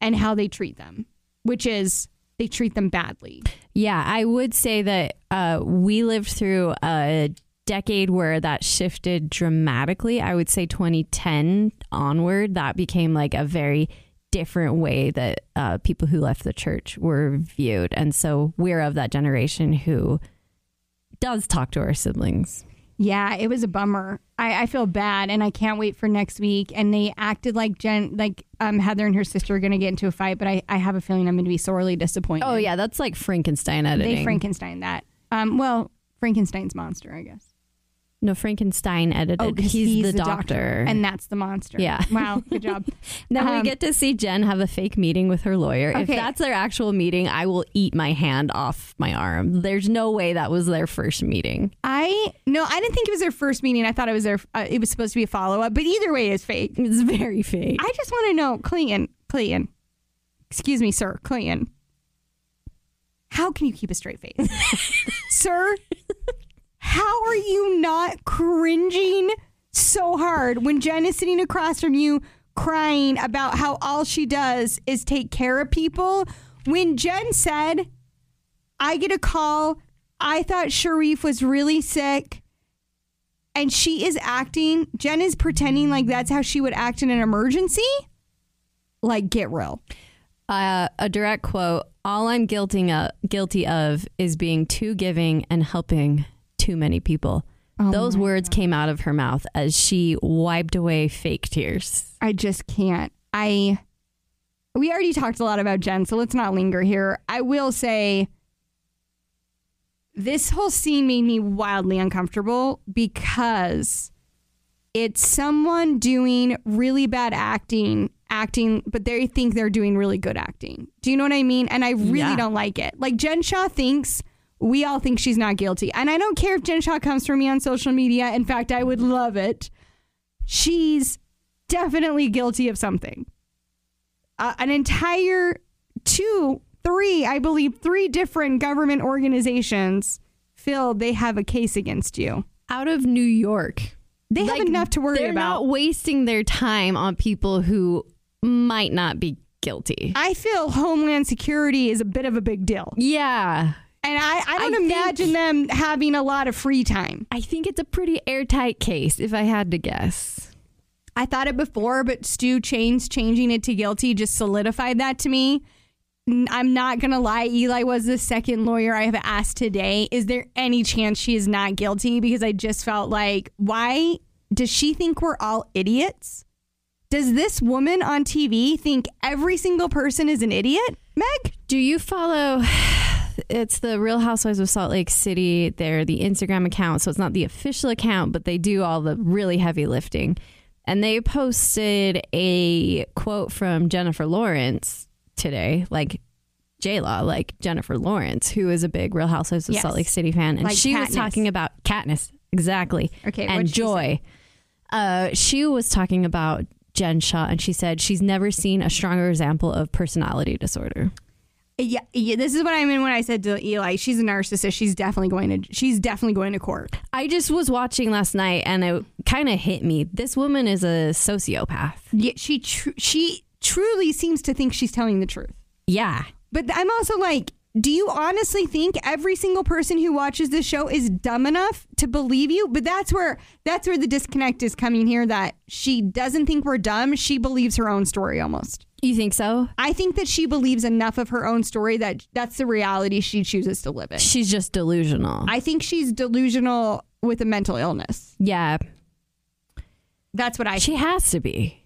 and how they treat them, which is they treat them badly. Yeah, I would say that uh, we lived through a decade where that shifted dramatically. I would say 2010 onward, that became like a very different way that uh, people who left the church were viewed. And so we're of that generation who does talk to our siblings. Yeah, it was a bummer. I, I feel bad, and I can't wait for next week. And they acted like Jen, like um, Heather and her sister are going to get into a fight, but I, I have a feeling I'm going to be sorely disappointed. Oh, yeah, that's like Frankenstein editing. they Frankenstein that. Um, well, Frankenstein's monster, I guess. No, Frankenstein edited. Oh, 'cause he's, the, the doctor. and that's the monster. Yeah. Wow. Good job. then um, we get to see Jen have a fake meeting with her lawyer. If that's their actual meeting, I will eat my hand off my arm. There's no way that was their first meeting. I no, I didn't think it was their first meeting. I thought it was their. Uh, it was supposed to be a follow up, but either way, it's fake. It's very fake. I just want to know, Clayton, Clayton, excuse me, sir, Clayton. How can you keep a straight face, sir? How are you not cringing so hard when Jen is sitting across from you crying about how all she does is take care of people? When Jen said, I get a call, I thought Sharrieff was really sick and she is acting, Jen is pretending like that's how she would act in an emergency. Like, get real. Uh, a direct quote All I'm guilty of, guilty of is being too giving and helping too many people. Oh Those words came out of her mouth as she wiped away fake tears. I just can't. I. We already talked a lot about Jen, so let's not linger here. I will say this whole scene made me wildly uncomfortable because it's someone doing really bad acting, acting, but they think they're doing really good acting. Do you know what I mean? And I really Yeah. don't like it. Like Jen Shah thinks we all think she's not guilty. And I don't care if Jen Shah comes for me on social media. In fact, I would love it. She's definitely guilty of something. Uh, an entire two, three, I believe, three different government organizations feel they have a case against you. Out of New York. They have enough to worry about. They're not wasting their time on people who might not be guilty. I feel Homeland Security is a bit of a big deal. Yeah. And I, I don't I imagine them having a lot of free time. I think it's a pretty airtight case, if I had to guess. I thought it before, but Stu Chains changing it to guilty just solidified that to me. I'm not going to lie. Eli was the second lawyer I have asked today. Is there any chance she is not guilty? Because I just felt like, why does she think we're all idiots? Does this woman on TV think every single person is an idiot, Meg? Do you follow? It's the Real Housewives of Salt Lake City. They're the Instagram account, so it's not the official account, but they do all the really heavy lifting. And they posted a quote from Jennifer Lawrence today, like J Law, like Jennifer Lawrence, who is a big Real Housewives of Yes. Salt Lake City fan, and Like she was talking about Katniss exactly, Okay, and what'd she Joy. Uh, she was talking about Jen Shah, and she said she's never seen a stronger example of personality disorder. Yeah, yeah, this is what I mean when I said to Eli, she's a narcissist. She's definitely going to she's definitely going to court. I just was watching last night and it kind of hit me. This woman is a sociopath. Yeah, she tr- she truly seems to think she's telling the truth. Yeah. But I'm also like, do you honestly think every single person who watches this show is dumb enough to believe you? But that's where that's where the disconnect is coming here that she doesn't think we're dumb. She believes her own story almost. You think so? I think that she believes enough of her own story that that's the reality she chooses to live in. She's just delusional. I think she's delusional with a mental illness. yeah. That's what I She has to be.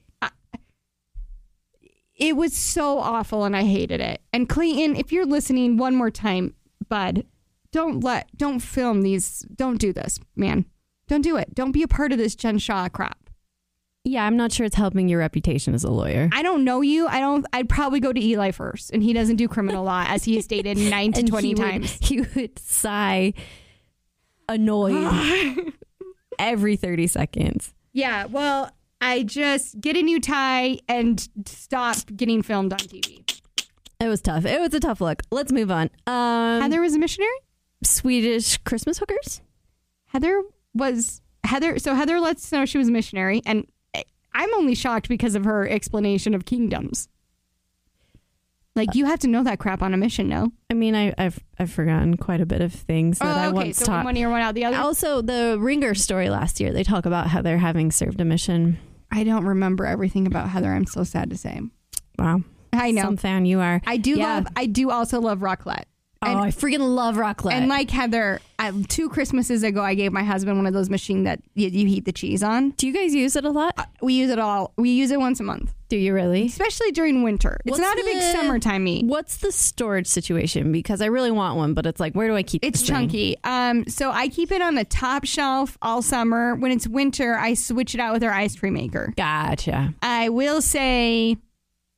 it was so awful and I hated it. And Clayton, if you're listening one more time, bud, don't let don't film these don't do this, man. Don't do it. Don't be a part of this Jen Shah crap. Yeah, I'm not sure it's helping your reputation as a lawyer. I don't know you. I don't I'd probably go to Eli first. And he doesn't do criminal law as he has stated nine to And twenty he would- times. he would sigh annoyed every 30 seconds. Yeah, well, I just get a new tie and stop getting filmed on TV. It was tough. It was a tough look. Let's move on. Um, Heather was a missionary? Swedish Christmas hookers? Heather was Heather. So Heather lets us know she was a missionary, and I'm only shocked because of her explanation of kingdoms. Like you have to know that crap on a mission, no? I mean, I, I've I've forgotten quite a bit of things that oh, I oh, okay. once So taught. one ear, one out the other. Also, the Ringer story last year, they talk about Heather having served a mission. I don't remember everything about Heather. I'm so sad to say. Wow. I know. Some fan you are. I do Yeah. love. I do also love raclette. Oh, I freaking love raclette. And like Heather, I, two Christmases ago, I gave my husband one of those machines that you, you heat the cheese on. do you guys use it a lot? We use it all. We use it once a month, Do you really? especially during winter. It's What's not a big the- summertime meat. What's the storage situation? Because I really want one, but it's like, where do I keep it? It's chunky. Um, so I keep it on the top shelf all summer. When it's winter, I switch it out with our ice cream maker. Gotcha. I will say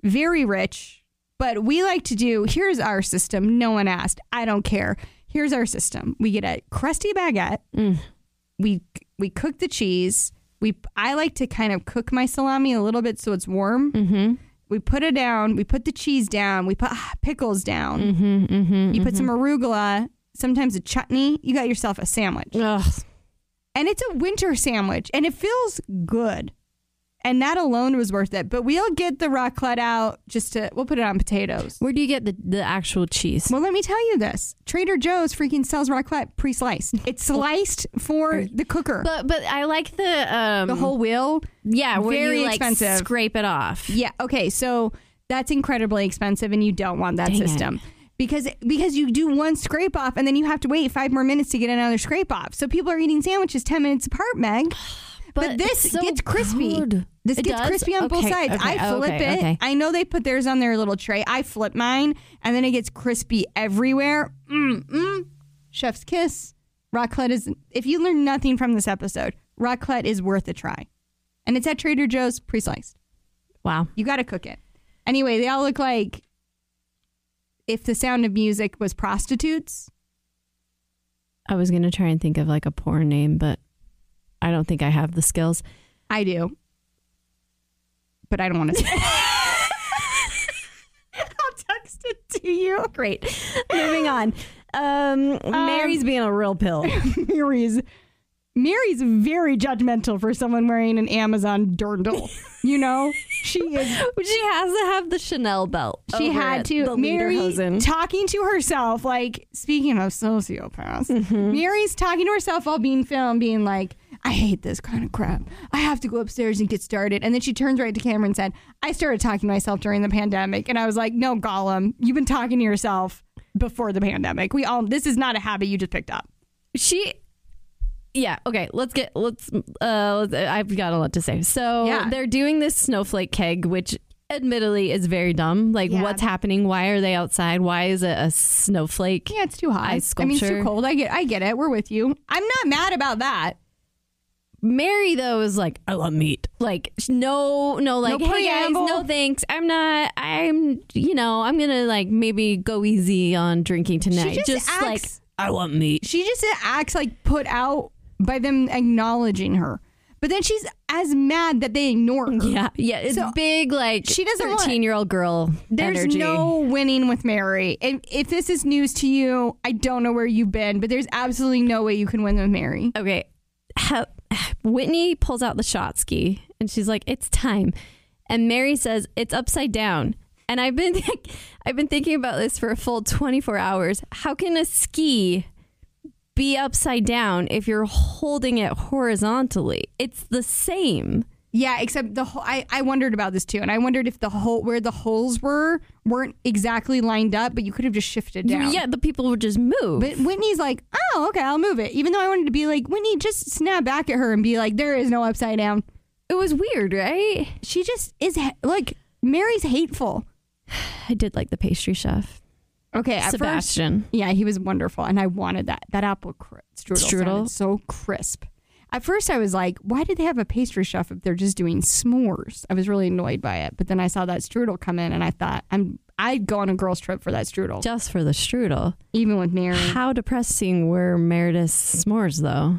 very rich, but we like to do here's our system. No one asked. I don't care. Here's our system. We get a crusty baguette. Mm. We we cook the cheese. We I like to kind of cook my salami a little bit so it's warm. Mm-hmm. We put it down. We put the cheese down. We put ah, pickles down. Mm-hmm. Mm-hmm. You put some arugula, sometimes a chutney. You got yourself a sandwich. Ugh. And it's a winter sandwich and it feels good. And that alone was worth it. But we'll get the raclette out just to, we'll put it on potatoes. Where do you get the, the actual cheese? Well, let me tell you this Trader Joe's freaking sells raclette pre sliced. It's sliced for the cooker. But but I like the um the whole wheel. yeah where very you like expensive. scrape it off. Yeah. Okay. So that's incredibly expensive and you don't want that Dang it. system. Because because you do one scrape off and then you have to wait five more minutes to get another scrape off. So people are eating sandwiches ten minutes apart, Meg. But, this so gets crispy. good. This It gets does? crispy on both sides. okay, I flip okay, it. okay. I know they put theirs on their little tray. I flip mine, and then it gets crispy everywhere. Mm, mm. Chef's kiss. Raclette is. If you learn nothing from this episode, raclette is worth a try, and it's at Trader Joe's pre-sliced. Wow. You got to cook it. Anyway, they all look like if the sound of music was prostitutes. I was gonna try and think of like a porn name, but I don't think I have the skills. I do, but I don't want to say. I'll text it to you. Great. Moving on. Um, Mary's being a real pill. Mary's Mary's very judgmental for someone wearing an Amazon dirndl. You know, she is. she has to have the Chanel belt. She had to. The Mary talking to herself, like speaking of sociopaths. Mm-hmm. Mary's talking to herself while being filmed, being like, "I hate this kind of crap. I have to go upstairs and get started." And then she turns right to camera and said, "I started talking to myself during the pandemic," and I was like, "No, Gollum, you've been talking to yourself before the pandemic. We all. This is not a habit you just picked up." she yeah okay let's get let's uh i've got a lot to say so Yeah. they're doing this snowflake keg which admittedly is very dumb like Yeah. what's happening why are they outside why is it a snowflake Yeah, it's too hot. Ice I mean, it's too cold. I get, I get it. We're with you. I'm not mad about that. Mary though is like i love meat like no no like hey guys no thanks i'm not i'm you know i'm gonna like maybe go easy on drinking tonight just acts- like i want meat She just acts like put out by them acknowledging her, but then she's as mad that they ignore her. yeah yeah it's So, big like she doesn't want- 13 year old girl There's energy. no winning with Mary. If, if this is news to you, I don't know where you've been, but there's absolutely no way you can win with Mary. okay ha- whitney pulls out the shot ski and she's like it's time. And mary says it's upside down. And i've been i've been thinking about this for a full 24 hours. How can a ski be upside down if you're holding it horizontally? It's the same. Yeah, except the whole. I, I wondered about this too, and I wondered if the hole where the holes were weren't exactly lined up, but you could have just shifted down. yeah the people would just move But Whitney's like, oh, okay, I'll move it. Even though I wanted to be like, Whitney, just snap back at her and be like, there is no upside down. it was weird right She just is like Mary's hateful. i did like the pastry chef Okay, at first, sebastian yeah, he was wonderful, and I wanted that. That apple cr- strudel, Strudel? so crisp. At first, I was like, why did they have a pastry chef if they're just doing s'mores? I was really annoyed by it. But then I saw that strudel come in, and I thought, I'm I'd go on a girls' trip for that strudel, just for the strudel even with Mary. how depressing were meredith's s'mores though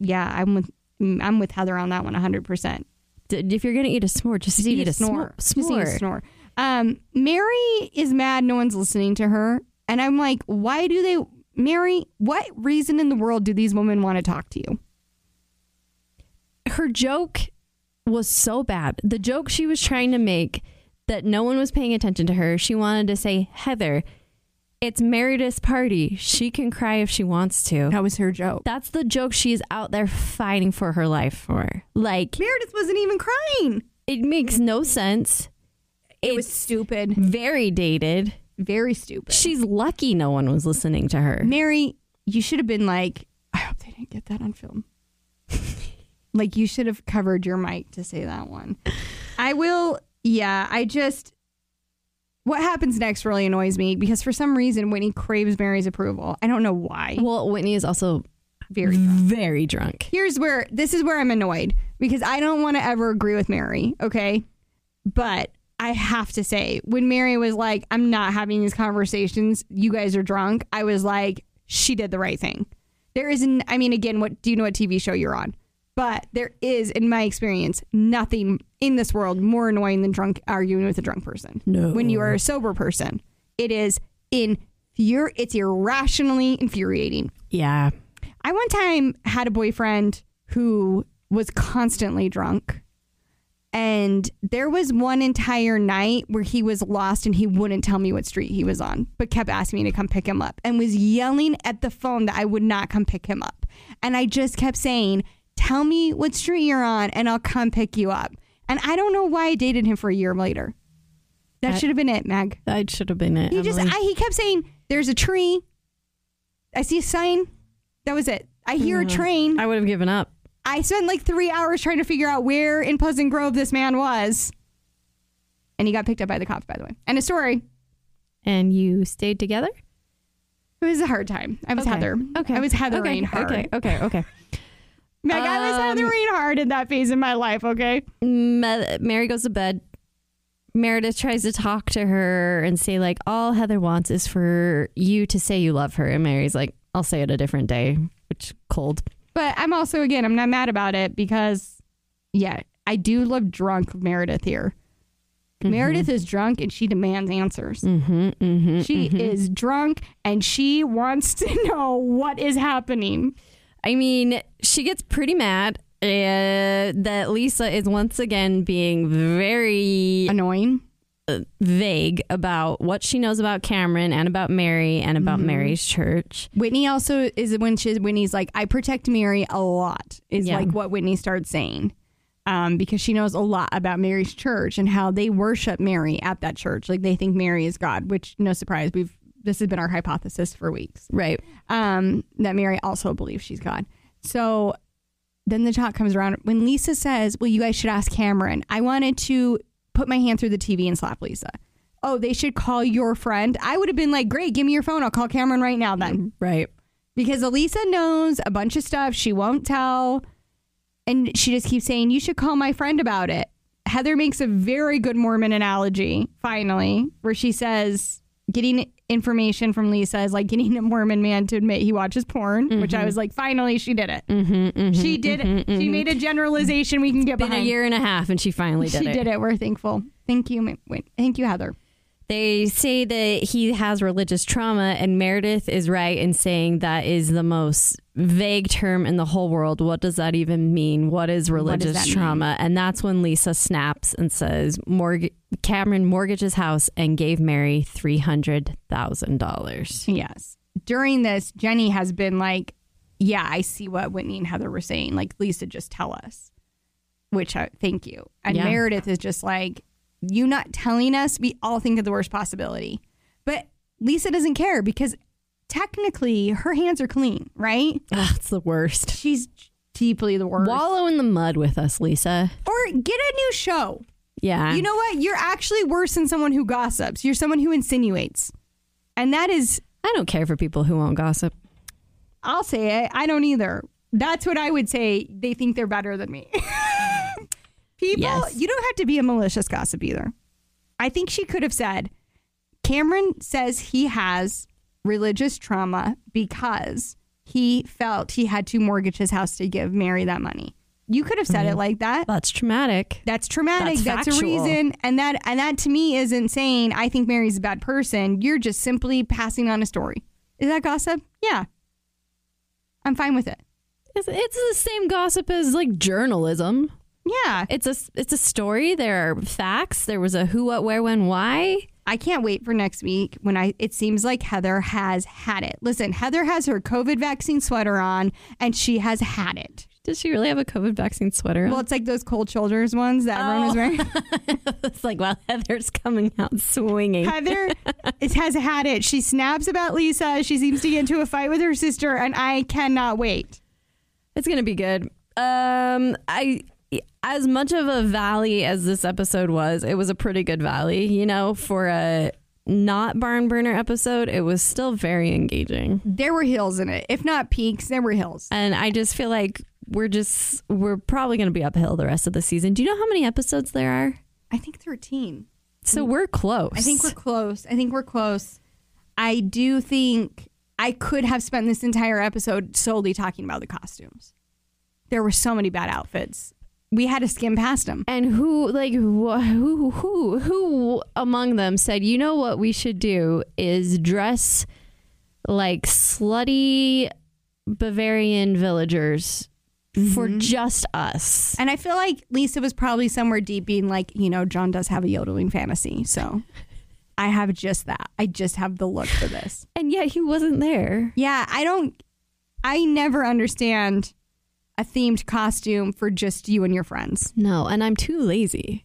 Yeah, I'm with I'm with Heather on that one, 100. percent D- if you're gonna eat a s'more, just, Just eat, a snore. snore. Just eat a S'more. snore. Um, Mary is mad no one's listening to her. And I'm like, why do they, Mary, what reason in the world do these women want to talk to you? Her joke was so bad. The joke she was trying to make that no one was paying attention to her. She wanted to say, Heather, it's Meredith's party. She can cry if she wants to. That was her joke. That's the joke she's out there fighting for her life for. Like, Meredith wasn't even crying. it makes no sense. It was stupid. very dated. very stupid. She's lucky no one was listening to her. Mary, you should have been like, I hope they didn't get that on film. Like you should have covered your mic to say that one. I will. Yeah, I just. What happens next really annoys me because for some reason Whitney craves Mary's approval. I don't know why. Well, Whitney is also Very. very drunk. Here's where this is where I'm annoyed because I don't want to ever agree with Mary, okay? But I have to say, when Mary was like, I'm not having these conversations, you guys are drunk, I was like, she did the right thing. There isn't, I mean, again, what do you know what TV show you're on? But there is, in my experience, nothing in this world more annoying than drunk arguing with a drunk person. No. When you are a sober person, it is infur- it's irrationally infuriating. Yeah. I one time had a boyfriend who was constantly drunk. And there was one entire night where he was lost and he wouldn't tell me what street he was on, but kept asking me to come pick him up and was yelling at the phone that I would not come pick him up. And I just kept saying, Tell me what street you're on and I'll come pick you up. And I don't know why I dated him for a year later. That That- should have been it, Meg. That should have been it. He just I, he kept saying, "There's a tree. I see a sign." That was it. I hear a Mhm. train. I would have given up. I spent like three hours trying to figure out where in Pleasant Grove this man was, and he got picked up by the cops. By the way, and a story. And you stayed together? It was a hard time. I was Okay. Heather. Okay. I was Heather okay. hard. Okay. Okay. Okay. Meg, I was Um, Heather hard in that phase in my life. Okay. Ma- Mary goes to bed. Meredith tries to talk to her and say, like, all Heather wants is for you to say you love her. And Mary's like, I'll say it a different day, which cold. But I'm also again, I'm not mad about it because, yeah, I do love drunk Meredith here. Meredith is drunk and she demands answers. Mm-hmm, mm-hmm, She is drunk and she wants to know what is happening. I mean, she gets pretty mad uh, that Lisa is once again being very Annoying. vague about what she knows about Cameron and about Mary and about Mary's church. Whitney also is when she Whitney's like, I protect Mary a lot, is Yeah. like what Whitney starts saying. Um, because she knows a lot about Mary's church and how they worship Mary at that church. Like they think Mary is God, which no surprise, we've this has been our hypothesis for weeks. Right. um, that Mary also believes she's God. So then the talk comes around when Lisa says, Well, you guys should ask Cameron. I wanted to put my hand through the TV and slap Lisa. Oh, they should call your friend. I would have been like, Great, give me your phone. I'll call Cameron right now then. Right. Because Elisa knows a bunch of stuff she won't tell. And she just keeps saying, You should call my friend about it. Heather makes a very good Mormon analogy, finally, where she says, Getting information from Lisa is like getting a Mormon man to admit he watches porn, which I was like, Finally, she did it. Mm-hmm, mm-hmm, She did it. She made a generalization we can get Been a year and a half, and she finally did she it. did it. We're thankful. Thank you. Wait, Thank you, Heather. They say that he has religious trauma, and Meredith is right in saying that is the most vague term in the whole world. What does that even mean? What is religious mean? trauma? And that's when Lisa snaps and says, Morg- Cameron mortgaged his house and gave Mary $300,000. Yes. During this, Jenny has been like, yeah, I see what Whitney and Heather were saying. Like, Lisa, just tell us. Which, I, thank you. And Yeah. Meredith is just like, you not telling us, we all think of the worst possibility. But Lisa doesn't care because technically her hands are clean, right? Ugh, it's the worst. She's deeply the worst. Wallow in the mud with us, Lisa. or get a new show. Yeah. You know what? You're actually worse than someone who gossips. You're someone who insinuates. And that is I don't care for people who won't gossip. I'll say it. I don't either. That's what I would say. They think they're better than me. People, Yes. you don't have to be a malicious gossip either. I think she could have said, Cameron says he has religious trauma because he felt he had to mortgage his house to give Mary that money. You could have said it mm-hmm. like that. That's traumatic. That's traumatic. That's That's, a reason, and that and that to me is insane. I think Mary's a bad person. You're just simply passing on a story. Is that gossip? Yeah, I'm fine with it. It's, it's the same gossip as like journalism. Yeah, It's a it's a story. There are facts. There was a who, what, where, when, why. I can't wait for next week when I. It seems like Heather has had it. Listen, Heather has her COVID vaccine sweater on, and she has had it. Does she really have a COVID vaccine sweater? Well, it's like those cold shoulders ones that everyone is Oh. wearing. it's like, well, Heather's coming out swinging. Heather has had it. She snaps about Lisa. She seems to get into a fight with her sister, and I cannot wait. It's gonna be good. Um, I as much of a valley as this episode was, it was a pretty good valley. You know, for a not barn burner episode, it was still very engaging. There were hills in it. If not peaks, there were hills. And I just feel like we're just we're probably gonna be uphill the rest of the season. Do you know how many episodes there are? I think 13. So we're close. I think we're close. I think we're close. I do think I could have spent this entire episode solely talking about the costumes. There were so many bad outfits. We had to skim past them. And who, like, wh- who, who, who among them said, you know what we should do is dress like slutty Bavarian villagers for mm-hmm. just us. And I feel like Lisa was probably somewhere deep being like, you know, John does have a yodeling fantasy. So I have just that. I just have the look for this. And yet he wasn't there. Yeah, I don't, I never understand a themed costume for just you and your friends. No, and I'm too lazy.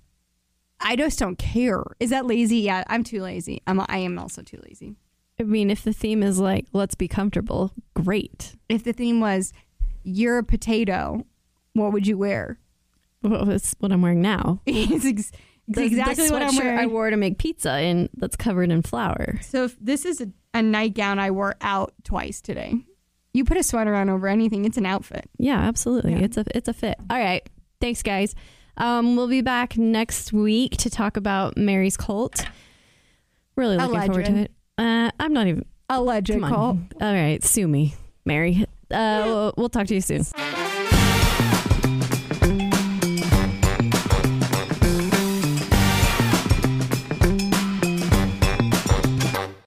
I just don't care. Is that lazy? Yeah, I'm too lazy. I'm, I am also too lazy. I mean, if the theme is like, let's be comfortable, great. If the theme was, you're a potato, what would you wear? Well, that's what I'm wearing now. it's ex- The- exactly the what I'm wearing. I wore to make pizza and that's covered in flour. So if this is a, a nightgown I wore out twice today. You put a sweater on over anything, it's an outfit. Yeah, absolutely. Yeah. It's a it's a fit. All right. Thanks, guys. Um, we'll be back next week to talk about Mary's cult. Really looking forward to it. Uh, I'm not even. Alleged on. cult. All right, sue me, Mary. Uh, we'll, we'll talk to you soon.